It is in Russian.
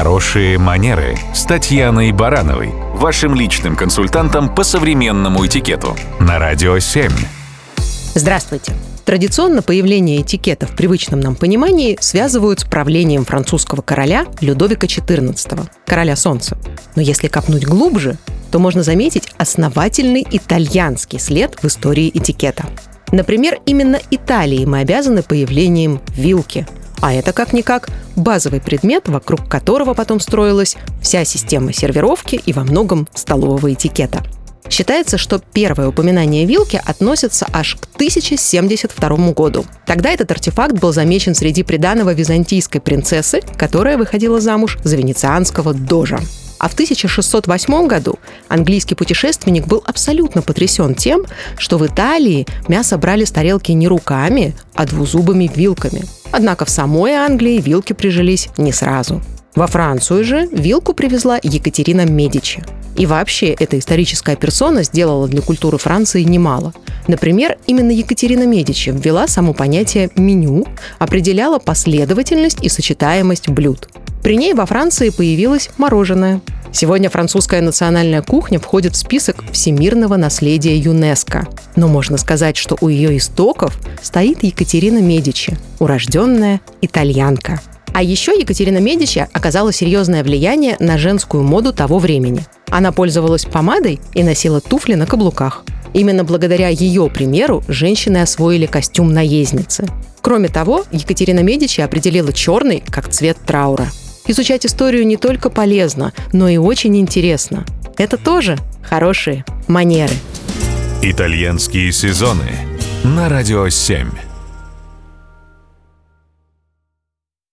Хорошие манеры с Татьяной Барановой, вашим личным консультантом по современному этикету на Радио 7. Здравствуйте. Традиционно появление этикета в привычном нам понимании связывают с правлением французского короля Людовика XIV, короля солнца. Но если копнуть глубже, то можно заметить основательный итальянский след в истории этикета. Например, именно Италии мы обязаны появлением вилки. А это как-никак базовый предмет, вокруг которого потом строилась вся система сервировки и во многом столового этикета. Считается, что первое упоминание вилки относится аж к 1072 году. Тогда этот артефакт был замечен среди приданого византийской принцессы, которая выходила замуж за венецианского дожа. А в 1608 году английский путешественник был абсолютно потрясен тем, что в Италии мясо брали с тарелки не руками, а двузубыми вилками. Однако в самой Англии вилки прижились не сразу. Во Францию же вилку привезла Екатерина Медичи. И вообще эта историческая персона сделала для культуры Франции немало. Например, именно Екатерина Медичи ввела само понятие «меню», определяла последовательность и сочетаемость блюд. При ней во Франции появилось мороженое. Сегодня французская национальная кухня входит в список всемирного наследия ЮНЕСКО. Но можно сказать, что у ее истоков стоит Екатерина Медичи, урожденная итальянка. А еще Екатерина Медичи оказала серьезное влияние на женскую моду того времени. Она пользовалась помадой и носила туфли на каблуках. Именно благодаря ее примеру женщины освоили костюм наездницы. Кроме того, Екатерина Медичи определила черный как цвет траура – Изучать историю не только полезно, но и очень интересно. Это тоже хорошие манеры. Итальянские сезоны на радио 7.